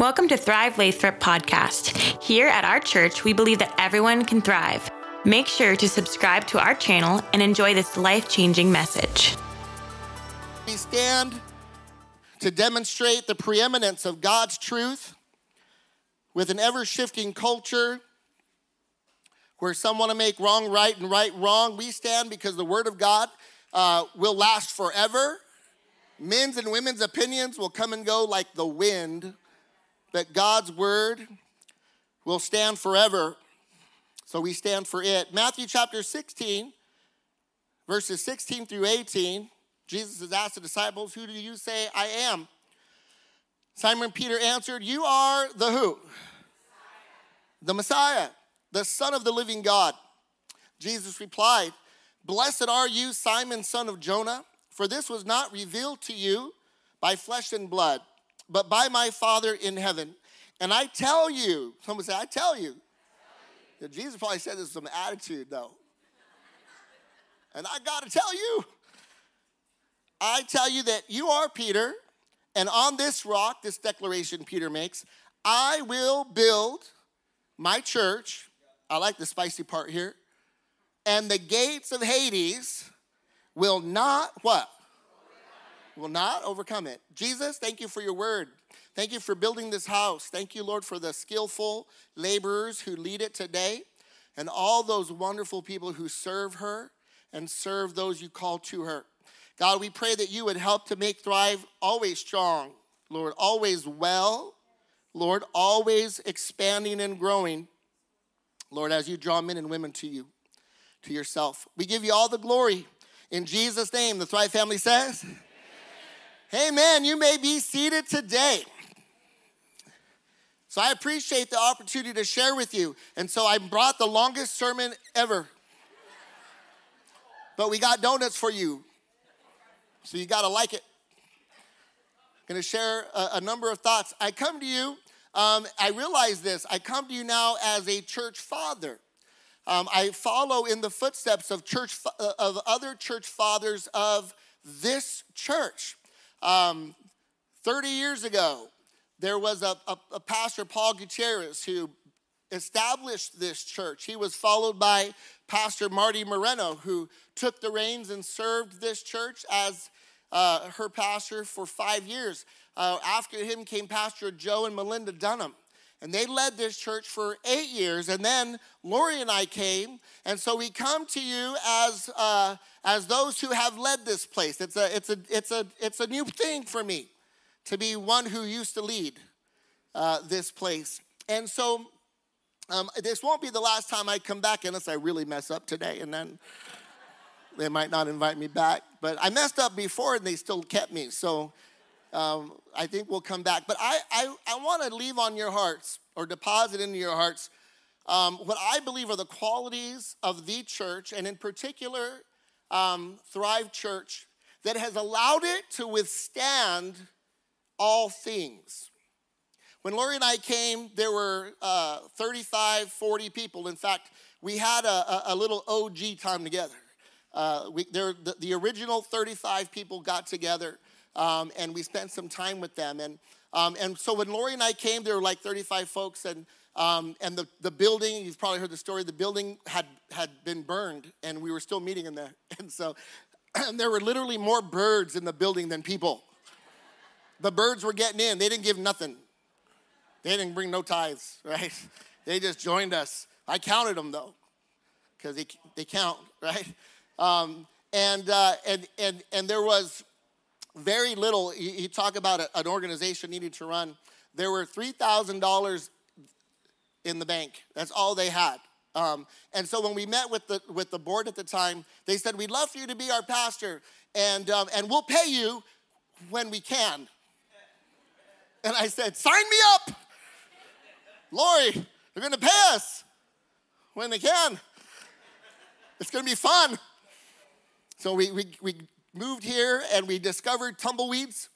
Welcome to Thrive Lathrop podcast. Here at our church, we believe that everyone can thrive. Make sure to subscribe to our channel and enjoy this life changing message. We stand to demonstrate the preeminence of God's truth with an ever shifting culture where some want to make wrong right and right wrong. We stand because the Word of God uh, will last forever. Men's and women's opinions will come and go like the wind that God's word will stand forever. So we stand for it. Matthew chapter 16, verses 16 through 18, Jesus has asked the disciples, Who do you say I am? Simon Peter answered, You are the who? The Messiah, the Son of the living God. Jesus replied, Blessed are you, Simon, son of Jonah, for this was not revealed to you by flesh and blood but by my Father in heaven. And I tell you, someone say, I tell you. Yeah, Jesus probably said this with some attitude, though. And I got to tell you, I tell you that you are Peter, and on this rock, this declaration Peter makes, I will build my church. I like the spicy part here. And the gates of Hades will not what? Will not overcome it. Jesus, thank you for your word. Thank you for building this house. Thank you, Lord, for the skillful laborers who lead it today and all those wonderful people who serve her and serve those you call to her. God, we pray that you would help to make Thrive always strong, Lord, always well, Lord, always expanding and growing, Lord, as you draw men and women to you, to yourself. We give you all the glory. In Jesus' name, the Thrive family says, Amen. You may be seated today. So I appreciate the opportunity to share with you. And so I brought the longest sermon ever. But we got donuts for you. So you got to like it. I'm going to share a, a, number of thoughts. I come to you, um, I realize this, I come to you now as a church father. Um, I follow in the footsteps of church uh, of other church fathers of this church. Um, 30 years ago, there was a, a, a pastor, Paul Gutierrez, who established this church. He was followed by Pastor Marty Moreno, who took the reins and served this church as uh, her pastor for five years. Uh, after him came Pastor Joe and Melinda Dunham. And they led this church for eight years. And then Lori and I came. And so we come to you as, uh, as those who have led this place. It's a, it's, a, it's, a, it's a new thing for me to be one who used to lead uh, this place. And so um, this won't be the last time I come back unless I really mess up today. And then they might not invite me back. But I messed up before and they still kept me. So um, I think we'll come back. But I, I, I want to leave on your hearts or deposit into your hearts um, what I believe are the qualities of the church, and in particular, um, Thrive Church, that has allowed it to withstand all things. When Lori and I came, there were uh, 35, 40 people. In fact, we had a, a little OG time together. Uh, we, there, the, the original 35 people got together um, and we spent some time with them. And, um, and so when Lori and I came, there were like 35 folks, and, um, and the, the building, you've probably heard the story, the building had, had been burned, and we were still meeting in there. And so and there were literally more birds in the building than people. The birds were getting in, they didn't give nothing. They didn't bring no tithes, right? They just joined us. I counted them though, because they, they count, right? Um, and, uh, and, and, and there was very little. You, talk about an organization needing to run. There were $3,000 in the bank. That's all they had. Um, and so when we met with the, with the board at the time, they said, We'd love for you to be our pastor, and, um, and we'll pay you when we can. And I said, Sign me up. Lori, they're going to pay us when they can. It's going to be fun. So we, we, we moved here and we discovered tumbleweeds.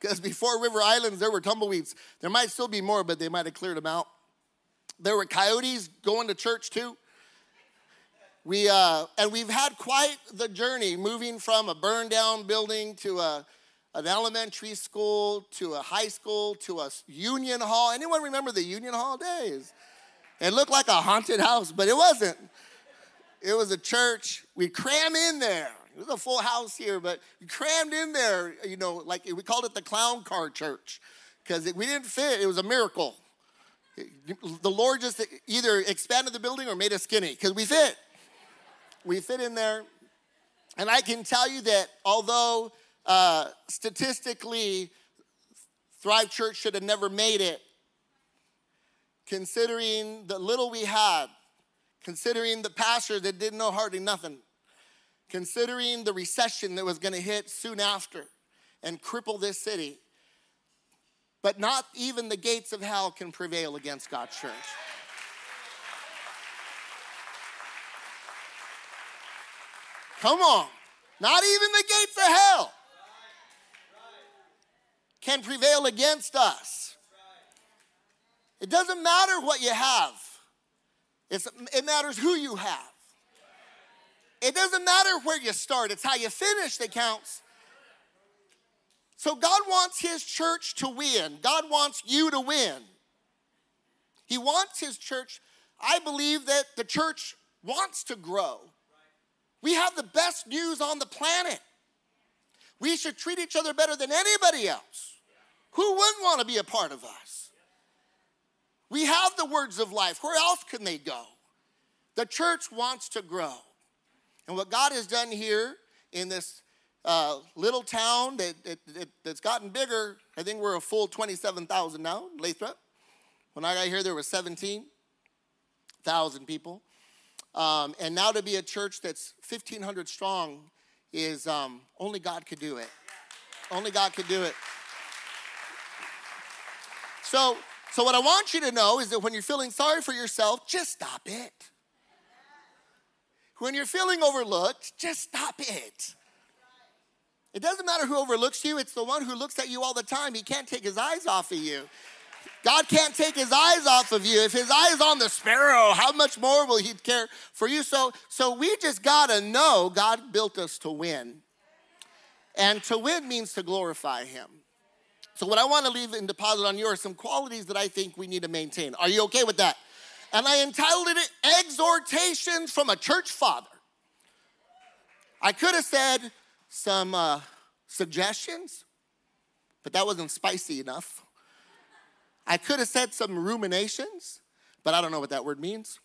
Because before River Islands, there were tumbleweeds. There might still be more, but they might have cleared them out. There were coyotes going to church too. We, uh, and we've had quite the journey moving from a burned down building to a, an elementary school to a high school to a union hall. Anyone remember the union hall days? It looked like a haunted house, but it wasn't. It was a church. We cram in there. It was a full house here, but we crammed in there, you know, like we called it the clown car church because we didn't fit. It was a miracle. The Lord just either expanded the building or made us skinny because we fit. We fit in there. And I can tell you that although uh, statistically, Thrive Church should have never made it, considering the little we had, considering the pastor that didn't know hardly nothing, considering the recession that was going to hit soon after and cripple this city. But not even the gates of hell can prevail against God's church. Come on. Not even the gates of hell can prevail against us. It doesn't matter what you have, it's, it matters who you have. It doesn't matter where you start, it's how you finish that counts. So, God wants His church to win. God wants you to win. He wants His church. I believe that the church wants to grow. We have the best news on the planet. We should treat each other better than anybody else. Who wouldn't want to be a part of us? We have the words of life. Where else can they go? The church wants to grow. And what God has done here in this uh, little town that, that, that, that's gotten bigger, I think we're a full 27,000 now, Lathrop. When I got here, there were 17,000 people. Um, and now to be a church that's 1,500 strong is um, only God could do it. Only God could do it. So, so what I want you to know is that when you're feeling sorry for yourself, just stop it. When you're feeling overlooked, just stop it. It doesn't matter who overlooks you, it's the one who looks at you all the time. He can't take his eyes off of you. God can't take his eyes off of you. If his eye is on the sparrow, how much more will he care for you? So, so we just gotta know God built us to win. And to win means to glorify him. So, what I want to leave in deposit on you are some qualities that I think we need to maintain. Are you okay with that? And I entitled it Exhortations from a Church Father. I could have said some uh, suggestions, but that wasn't spicy enough. I could have said some ruminations, but I don't know what that word means.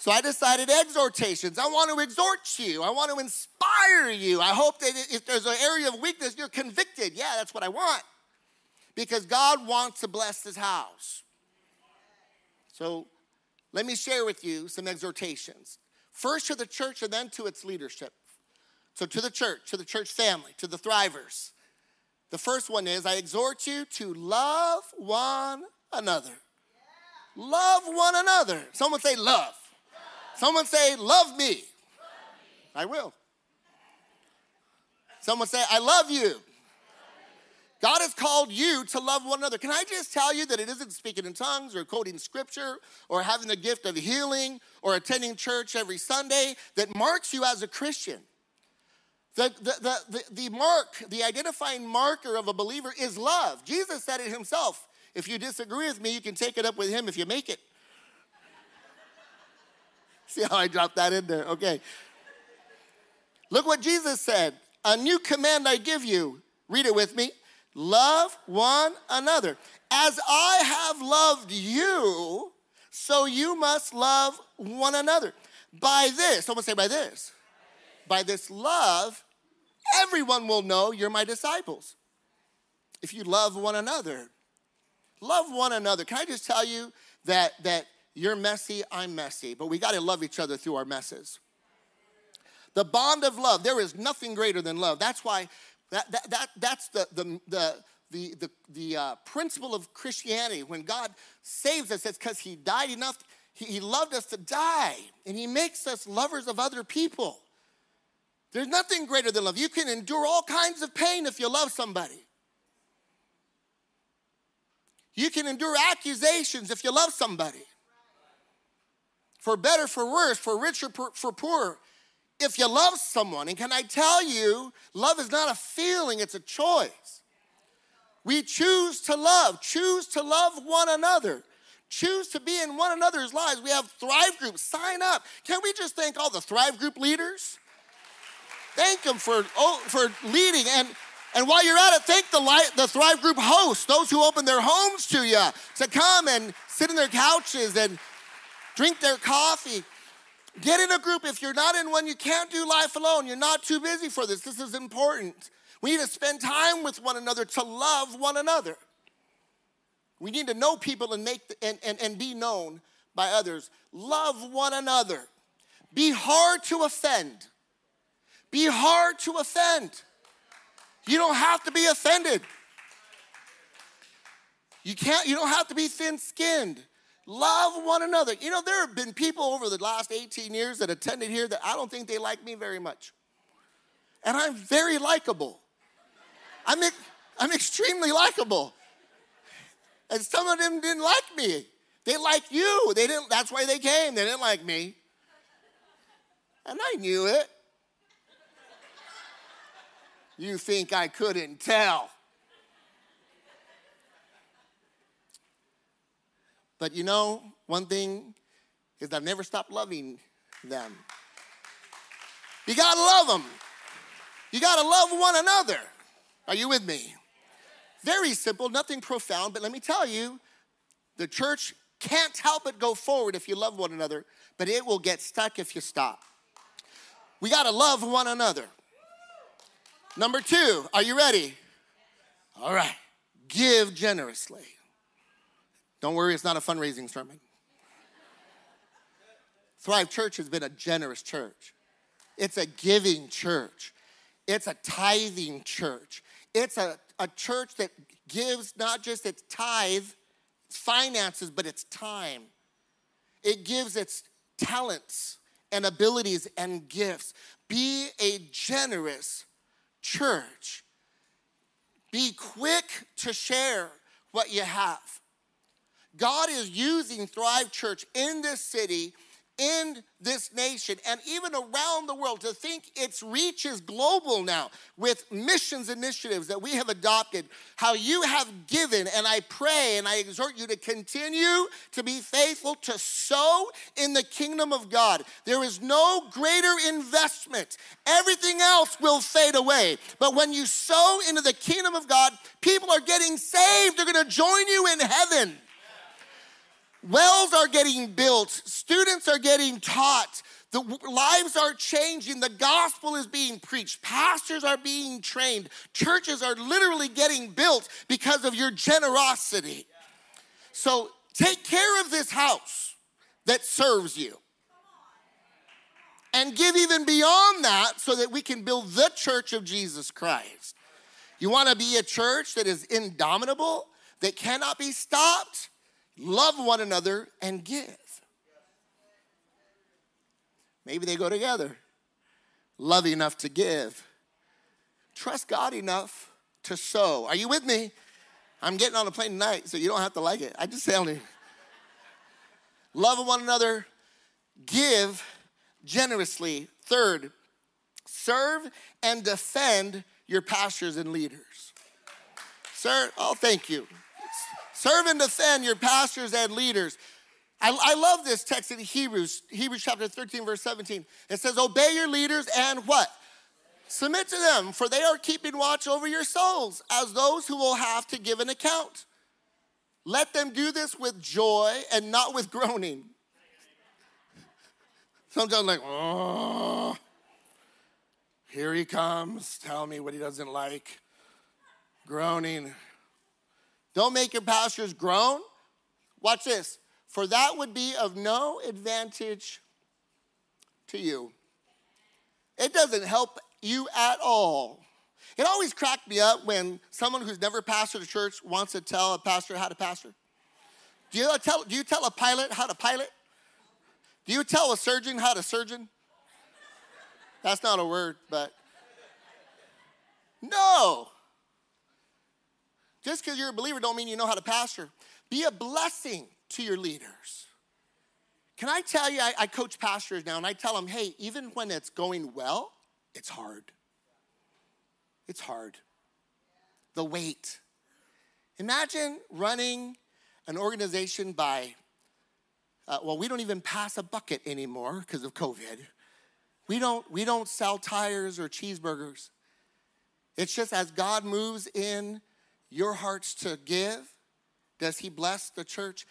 So I decided exhortations. I want to exhort you. I want to inspire you. I hope that if there's an area of weakness, you're convicted. Yeah, that's what I want. Because God wants to bless his house. So let me share with you some exhortations. First to the church and then to its leadership. So to the church, to the church family, to the thrivers. The first one is I exhort you to love one another. Love one another. Someone say love. Someone say, Love me. Love me. I will. Someone say, I love you. God has called you to love one another. Can I just tell you that it isn't speaking in tongues or quoting scripture or having the gift of healing or attending church every Sunday that marks you as a Christian? The, the, the, the, the mark, the identifying marker of a believer is love. Jesus said it himself. If you disagree with me, you can take it up with him if you make it. See how I dropped that in there? Okay. Look what Jesus said. A new command I give you. Read it with me. Love one another. As I have loved you, so you must love one another. By this, someone say by this. By this love, everyone will know you're my disciples. If you love one another. Love one another. Can I just tell you that that you're messy, I'm messy, but we got to love each other through our messes. The bond of love, there is nothing greater than love. That's why, that, that, that that's the, the, the, the, the, the uh, principle of Christianity. When God saves us, it's because He died enough, he, he loved us to die, and He makes us lovers of other people. There's nothing greater than love. You can endure all kinds of pain if you love somebody. You can endure accusations if you love somebody for better, for worse, for richer, for poor. if you love someone. And can I tell you, love is not a feeling, it's a choice. We choose to love, choose to love one another, choose to be in one another's lives. We have Thrive Group, sign up. Can we just thank all the Thrive Group leaders? Thank them for, oh, for leading. And, and while you're at it, thank the, the Thrive Group hosts, those who open their homes to you to come and sit in their couches and drink their coffee. Get in a group. If you're not in one, you can't do life alone. You're not too busy for this. This is important. We need to spend time with one another to love one another. We need to know people and make the, and, and, and be known by others. Love one another. Be hard to offend. Be hard to offend. You don't have to be offended. You can't, you don't have to be thin-skinned. Love one another. You know, there have been people over the last 18 years that attended here that I don't think they like me very much. And I'm very likable. I'm, I'm extremely likable. And some of them didn't like me. They like you. They didn't, that's why they came. They didn't like me. And I knew it. You think I couldn't tell. But you know, one thing is that I've never stopped loving them. You gotta love them. You gotta love one another. Are you with me? Very simple, nothing profound, but let me tell you, the church can't help but go forward if you love one another, but it will get stuck if you stop. We gotta love one another. Number two, are you ready? All right, give generously. Don't worry, it's not a fundraising sermon. Thrive Church has been a generous church. It's a giving church. It's a tithing church. It's a, a church that gives not just its tithe, finances, but its time. It gives its talents and abilities and gifts. Be a generous church. Be quick to share what you have. God is using Thrive Church in this city, in this nation, and even around the world to think its reach is global now with missions initiatives that we have adopted. How you have given, and I pray and I exhort you to continue to be faithful to sow in the kingdom of God. There is no greater investment, everything else will fade away. But when you sow into the kingdom of God, people are getting saved, they're gonna join you in heaven. Wells are getting built, students are getting taught, the lives are changing, the gospel is being preached, pastors are being trained, churches are literally getting built because of your generosity. So take care of this house that serves you. And give even beyond that so that we can build the church of Jesus Christ. You want to be a church that is indomitable, that cannot be stopped? Love one another, and give. Maybe they go together. Love enough to give. Trust God enough to sow. Are you with me? I'm getting on a plane tonight, so you don't have to like it. I just tell you. Love one another, give generously. Third, serve and defend your pastors and leaders. Sir, oh, thank you. Serve and defend your pastors and leaders. I, I, love this text in Hebrews, Hebrews chapter 13, verse 17. It says, Obey your leaders and what? Submit to them, for they are keeping watch over your souls as those who will have to give an account. Let them do this with joy and not with groaning. Sometimes, like, oh, here he comes, tell me what he doesn't like. Groaning. Don't make your pastors groan. Watch this. For that would be of no advantage to you. It doesn't help you at all. It always cracked me up when someone who's never pastored a church wants to tell a pastor how to pastor. Do you tell, do you tell a pilot how to pilot? Do you tell a surgeon how to surgeon? That's not a word, but no. Just because you're a believer don't mean you know how to pastor. Be a blessing to your leaders. Can I tell you, I, I coach pastors now, and I tell them, hey, even when it's going well, it's hard. It's hard. The weight. Imagine running an organization by, uh, well, we don't even pass a bucket anymore because of COVID. We don't, we don't sell tires or cheeseburgers. It's just as God moves in your hearts to give, does He bless the church?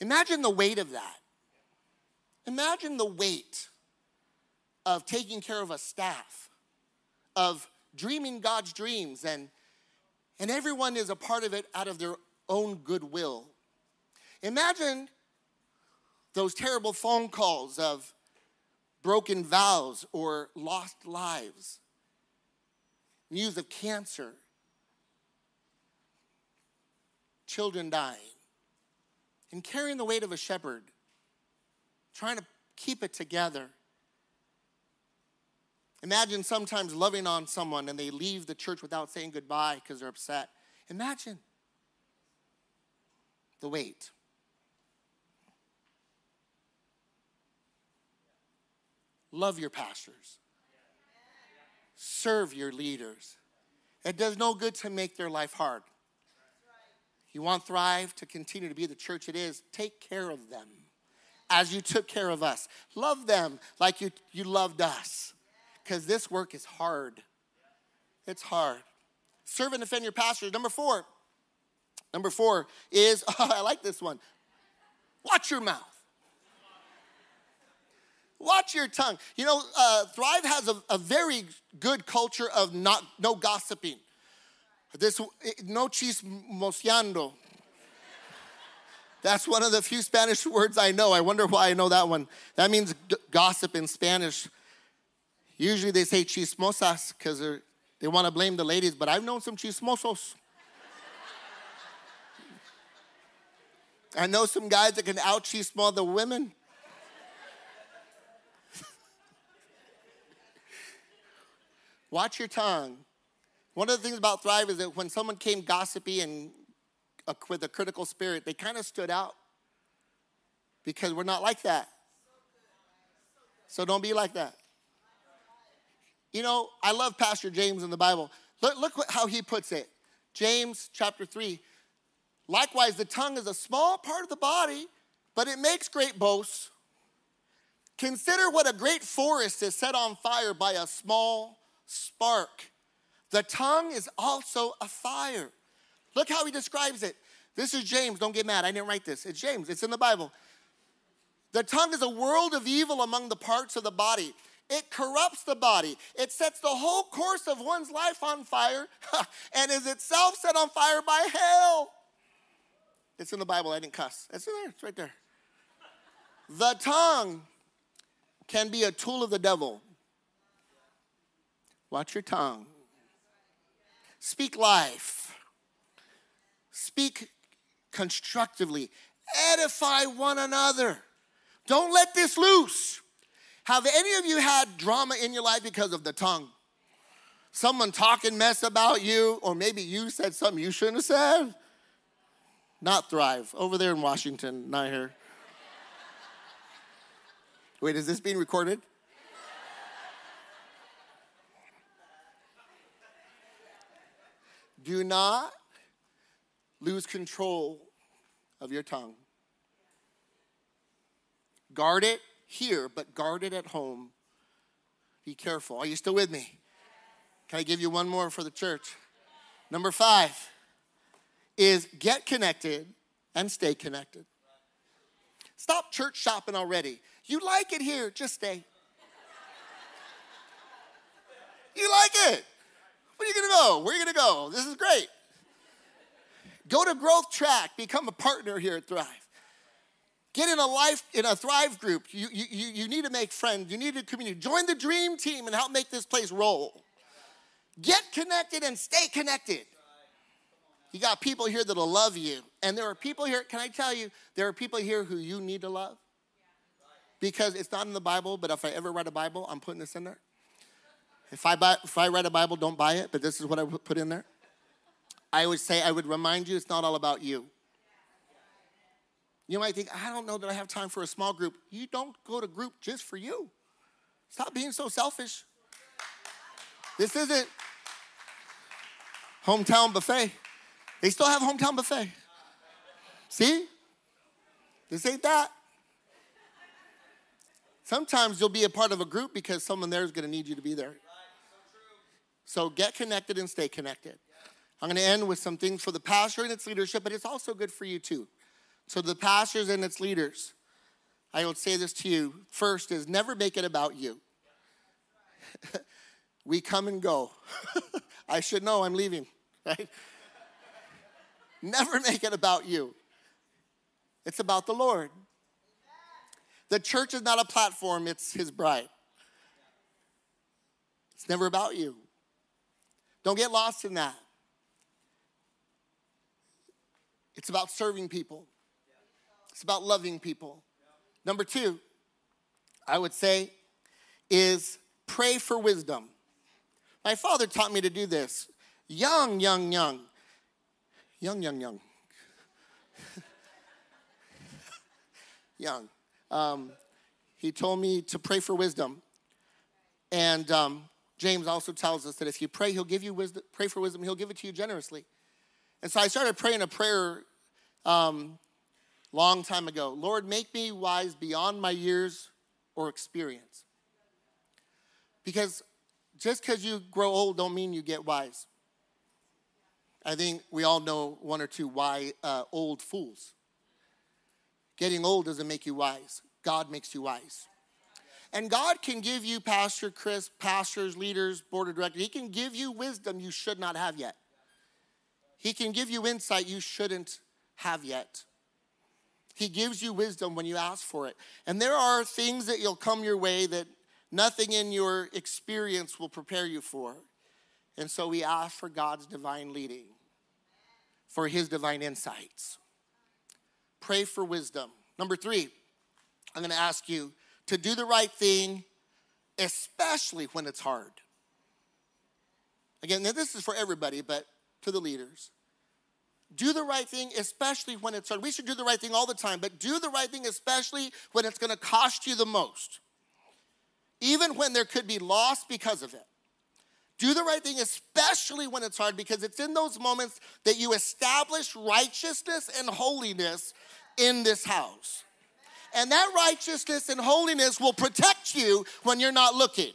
Imagine the weight of that. Imagine the weight of taking care of a staff, of dreaming God's dreams, and, and everyone is a part of it out of their own goodwill. Imagine those terrible phone calls of broken vows or lost lives, news of cancer, children dying, and carrying the weight of a shepherd, trying to keep it together. Imagine sometimes loving on someone and they leave the church without saying goodbye because they're upset. Imagine the weight. Love your pastors. Serve your leaders. It does no good to make their life hard. You want Thrive to continue to be the church it is, take care of them as you took care of us. Love them like you, you loved us. Because this work is hard. It's hard. Serve and defend your pastors. Number four. Number four is, oh, I like this one. Watch your mouth. Watch your tongue. You know, uh, Thrive has a, a, very good culture of not no gossiping. This eh, no chismoseando. That's one of the few Spanish words I know. I wonder why I know that one. That means g- gossip in Spanish. Usually they say chismosas because they want to blame the ladies, but I've known some chismosos. I know some guys that can out chismo the women. Watch your tongue. One of the things about Thrive is that when someone came gossipy and uh, with a critical spirit, they kind of stood out because we're not like that. So don't be like that. You know, I love Pastor James in the Bible. Look, look how he puts it. James chapter 3. Likewise, the tongue is a small part of the body, but it makes great boasts. Consider what a great forest is set on fire by a small spark. The tongue is also a fire. Look how he describes it. This is James. Don't get mad. I didn't write this. It's James. It's in the Bible. The tongue is a world of evil among the parts of the body. It corrupts the body. It sets the whole course of one's life on fire and is itself set on fire by hell. It's in the Bible. I didn't cuss. It's in there. It's right there. The tongue can be a tool of the devil. Watch your tongue. Speak life. Speak constructively. Edify one another. Don't let this loose. Have any of you had drama in your life because of the tongue? Someone talking mess about you, or maybe you said something you shouldn't have said? Not thrive. Over there in Washington, not here. Wait, is this being recorded? Do not lose control of your tongue. Guard it here, but guard it at home. Be careful. Are you still with me? Can I give you one more for the church? Number five is get connected and stay connected. Stop church shopping already. You like it here, just stay. You like it. Where are you gonna go? Where are you gonna go? This is great. Go to Growth Track, become a partner here at Thrive. Get in a life, in a Thrive group. You, you, you need to make friends. You need a community. Join the dream team and help make this place roll. Get connected and stay connected. You got people here that'll love you. And there are people here, can I tell you, there are people here who you need to love. Because it's not in the Bible, but if I ever write a Bible, I'm putting this in there. If I, buy, if I write a Bible, don't buy it, but this is what I put in there. I would say, I would remind you it's not all about you. You might think, I don't know that I have time for a small group. You don't go to group just for you. Stop being so selfish. This isn't hometown buffet. They still have hometown buffet. See? This ain't that. Sometimes you'll be a part of a group because someone there is going to need you to be there. So get connected and stay connected. I'm going to end with some things for the pastor and its leadership, but it's also good for you too. So, the pastors and its leaders, I would say this to you first is never make it about you. we come and go. I should know I'm leaving, right? never make it about you. It's about the Lord. The church is not a platform, it's his bride. It's never about you. Don't get lost in that. It's about serving people. It's about loving people. Number two, I would say, is pray for wisdom. My father taught me to do this. Young, young, young. Young, young, young. young. Um, he told me to pray for wisdom. And um, James also tells us that if you pray, he'll give you wisdom, pray for wisdom, he'll give it to you generously. And so I started praying a prayer um, long time ago Lord, make me wise beyond my years or experience. Because just because you grow old don't mean you get wise. I think we all know one or two why uh, old fools. Getting old doesn't make you wise. God makes you wise. And God can give you, Pastor Chris, pastors, leaders, board of directors, He can give you wisdom you should not have yet. He can give you insight you shouldn't have yet. He gives you wisdom when you ask for it. And there are things that you'll come your way that nothing in your experience will prepare you for. And so we ask for God's divine leading, for his divine insights. Pray for wisdom. Number three, I'm going to ask you to do the right thing, especially when it's hard. Again, this is for everybody, but to the leaders. Do the right thing, especially when it's hard. We should do the right thing all the time, but do the right thing, especially when it's going to cost you the most. Even when there could be loss because of it. Do the right thing, especially when it's hard, because it's in those moments that you establish righteousness and holiness in this house. And that righteousness and holiness will protect you when you're not looking.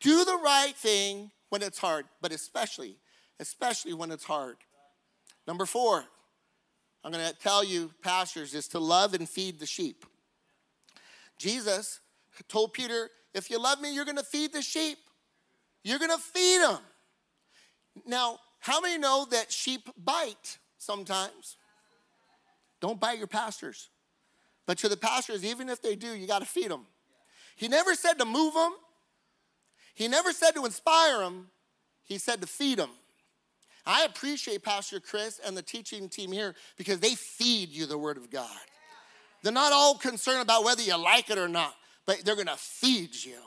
Do the right thing when it's hard, but especially especially when it's hard. Number four, I'm going to tell you, pastors, is to love and feed the sheep. Jesus told Peter, if you love me, you're going to feed the sheep. You're going to feed them. Now, how many know that sheep bite sometimes? Don't bite your pastors. But to the pastors, even if they do, you got to feed them. He never said to move them, he never said to inspire them, he said to feed them. I appreciate Pastor Chris and the teaching team here because they feed you the Word of God. They're not all concerned about whether you like it or not, but they're gonna feed you.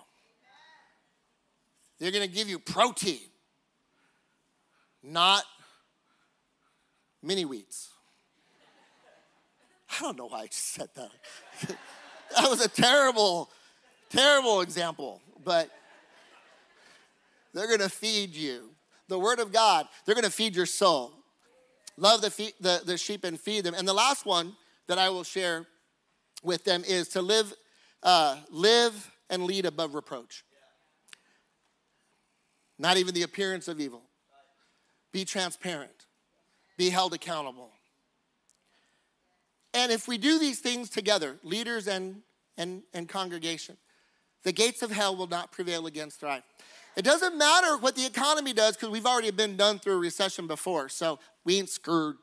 They're gonna give you protein, not mini wheats. I don't know why I just said that. that was a terrible, terrible example, but they're gonna feed you the word of God, they're gonna feed your soul. Love the, the, the sheep and feed them. And the last one that I will share with them is to live, uh, live and lead above reproach. Not even the appearance of evil. Be transparent. Be held accountable. And if we do these things together, leaders and, and, and congregation, the gates of hell will not prevail against thrive. It doesn't matter what the economy does because we've already been done through a recession before, so we ain't screwed.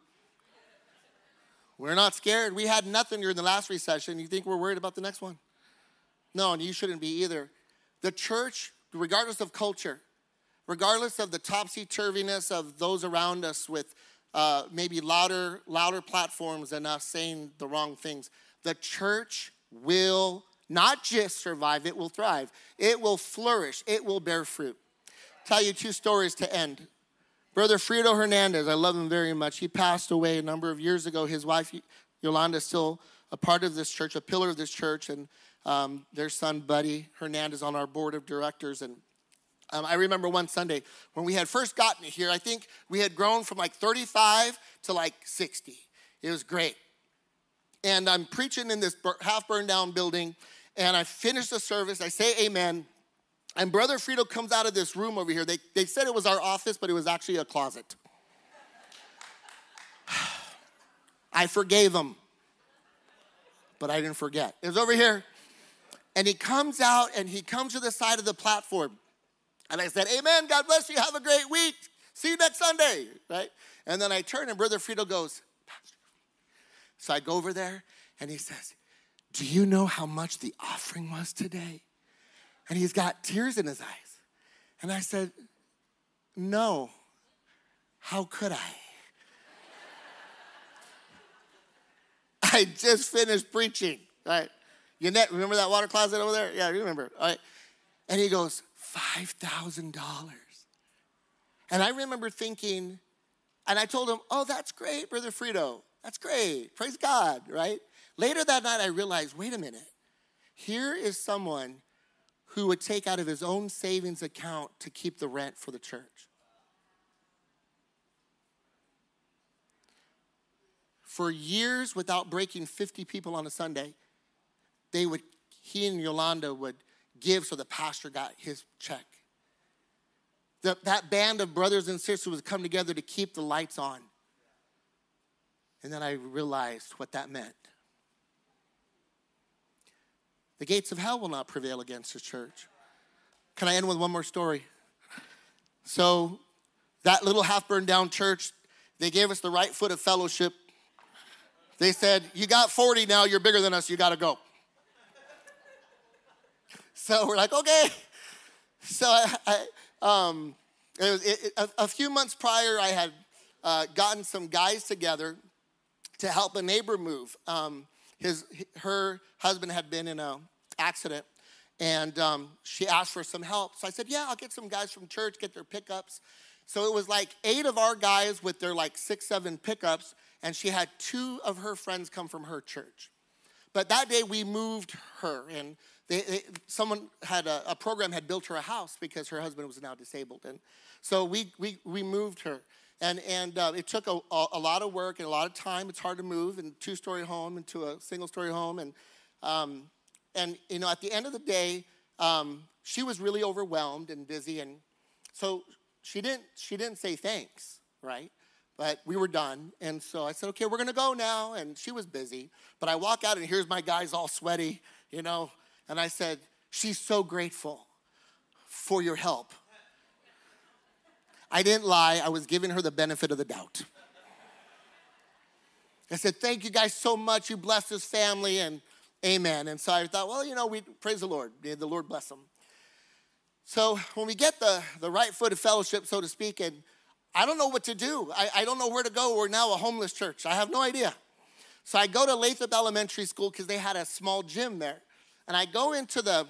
We're not scared. We had nothing during the last recession. You think we're worried about the next one? No, and you shouldn't be either. The church, regardless of culture, regardless of the topsy turviness of those around us with uh, maybe louder, louder platforms than us saying the wrong things, the church will not just survive, it will thrive. It will flourish. It will bear fruit. Tell you two stories to end. Brother Frito Hernandez, I love him very much. He passed away a number of years ago. His wife Yolanda is still a part of this church, a pillar of this church, and um, their son, Buddy Hernandez, on our board of directors. And um, I remember one Sunday when we had first gotten here, I think we had grown from like 35 to like 60. It was great. And I'm preaching in this half burned down building, and I finish the service. I say amen. And Brother Frito comes out of this room over here. They, they said it was our office, but it was actually a closet. I forgave him, but I didn't forget. It was over here. And he comes out and he comes to the side of the platform. And I said, Amen, God bless you, have a great week. See you next Sunday, right? And then I turn and Brother Frito goes. So I go over there and he says, Do you know how much the offering was today? And he's got tears in his eyes. And I said, No, how could I? I just finished preaching, right? Yannette, remember that water closet over there? Yeah, you remember. All right. And he goes, $5,000. And I remember thinking, and I told him, oh, that's great, Brother Frito. That's great. Praise God, right? Later that night, I realized, wait a minute. Here is someone who would take out of his own savings account to keep the rent for the church. For years, without breaking 50 people on a Sunday, they would, he and Yolanda would give so the pastor got his check. The, that band of brothers and sisters would come together to keep the lights on. And then I realized what that meant. The gates of hell will not prevail against the church. Can I end with one more story? So, that little half burned down church, they gave us the right foot of fellowship. They said, You got 40 now, you're bigger than us, you gotta go. So we're like, okay. So I, I um, it was it, it, a, a, few months prior, I had uh, gotten some guys together to help a neighbor move. Um, his her husband had been in a accident, and um, she asked for some help. So I said, yeah, I'll get some guys from church, get their pickups. So it was like eight of our guys with their like six, seven pickups, and she had two of her friends come from her church. But that day we moved her, and they, they, someone had a, a, program had built her a house because her husband was now disabled, and so we we, we moved her, and and uh, it took a, a, lot of work and a lot of time. It's hard to move in two story home into a single story home, and um, and you know at the end of the day, um, she was really overwhelmed and busy, and so she didn't she didn't say thanks, right? But we were done. And so I said, okay, we're gonna go now. And she was busy. But I walk out and here's my guys all sweaty, you know. And I said, she's so grateful for your help. I didn't lie, I was giving her the benefit of the doubt. I said, thank you guys so much. You blessed this family and amen. And so I thought, well, you know, we praise the Lord. The Lord bless them. So when we get the, the right foot of fellowship, so to speak, and I don't know what to do. I, I don't know where to go. We're now a homeless church. I have no idea. So I go to Lathrop Elementary School because they had a small gym there. And I go into the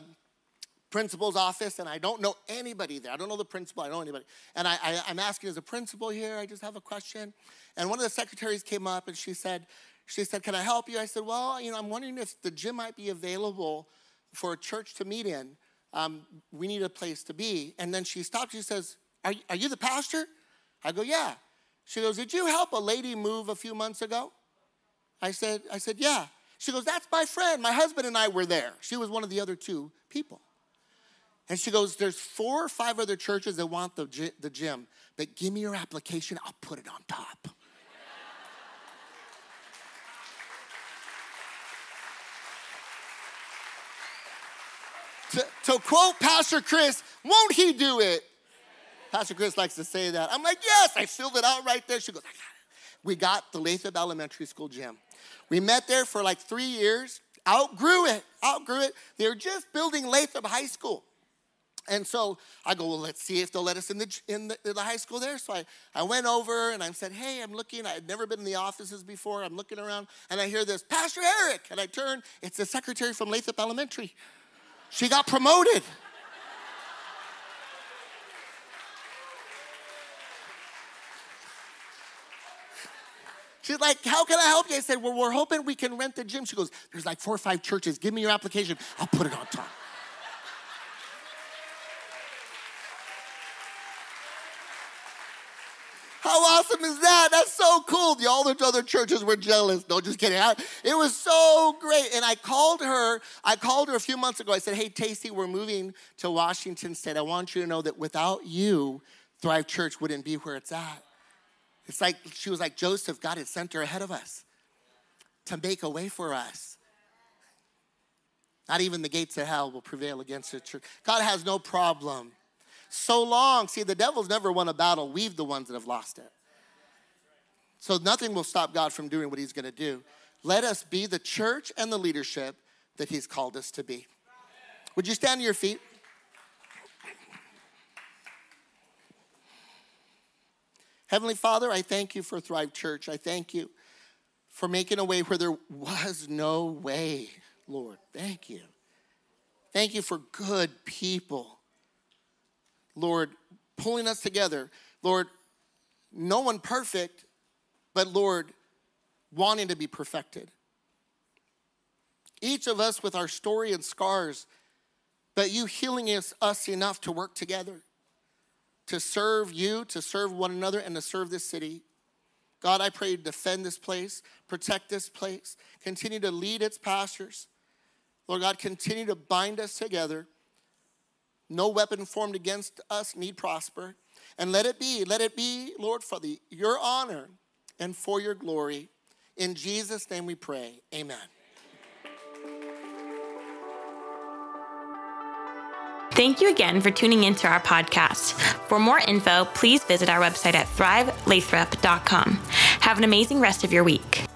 principal's office and I don't know anybody there. I don't know the principal, I don't know anybody. And I, I, am asking, is a principal here? I just have a question. And one of the secretaries came up and she said, she said, can I help you? I said, well, you know, I'm wondering if the gym might be available for a church to meet in. Um, we need a place to be. And then she stopped. She says, are, are you the pastor? I go, yeah. She goes, did you help a lady move a few months ago? I said, I said, yeah. She goes, that's my friend. My husband and I were there. She was one of the other two people. And she goes, there's four or five other churches that want the, the gym, but give me your application, I'll put it on top. to, to quote Pastor Chris, won't he do it? Pastor Chris likes to say that. I'm like, yes, I filled it out right there. She goes, I got it. We got the Lathrop Elementary School gym. We met there for like three years, outgrew it, outgrew it. They were just building Lathrop High School. And so I go, well, let's see if they'll let us in the, in the, in the, high school there. So I, I went over and I said, hey, I'm looking. I had never been in the offices before. I'm looking around and I hear this, Pastor Eric. And I turn, it's the secretary from Lathrop Elementary. She got promoted. She's like, How can I help you? I said, Well, we're hoping we can rent the gym. She goes, There's like four or five churches. Give me your application. I'll put it on top. How awesome is that? That's so cool. The, all the other churches were jealous. No, just kidding. I, it was so great. And I called her, I called her a few months ago. I said, Hey, Tasty, we're moving to Washington State. I want you to know that without you, Thrive Church wouldn't be where it's at. It's like she was like, Joseph, God had sent her ahead of us to make a way for us. Not even the gates of hell will prevail against the church. God has no problem so long. See, the devil's never won a battle. We've the ones that have lost it. So nothing will stop God from doing what he's going to do. Let us be the church and the leadership that he's called us to be. Would you stand to your feet? Heavenly Father, I thank you for Thrive Church. I thank you for making a way where there was no way, Lord. Thank you. Thank you for good people Lord, pulling us together. Lord, no one perfect, but Lord, wanting to be perfected. Each of us with our story and scars, but you healing us, us enough to work together, to serve you, to serve one another, and to serve this city. God, I pray to defend this place, protect this place, continue to lead its pastors. Lord God, continue to bind us together no weapon formed against us need prosper. And let it be, let it be, Lord, for the, your honor and for your glory. In Jesus' name we pray. Amen. Thank you again for tuning into our podcast. For more info, please visit our website at thrivelathrop.com. Have an amazing rest of your week.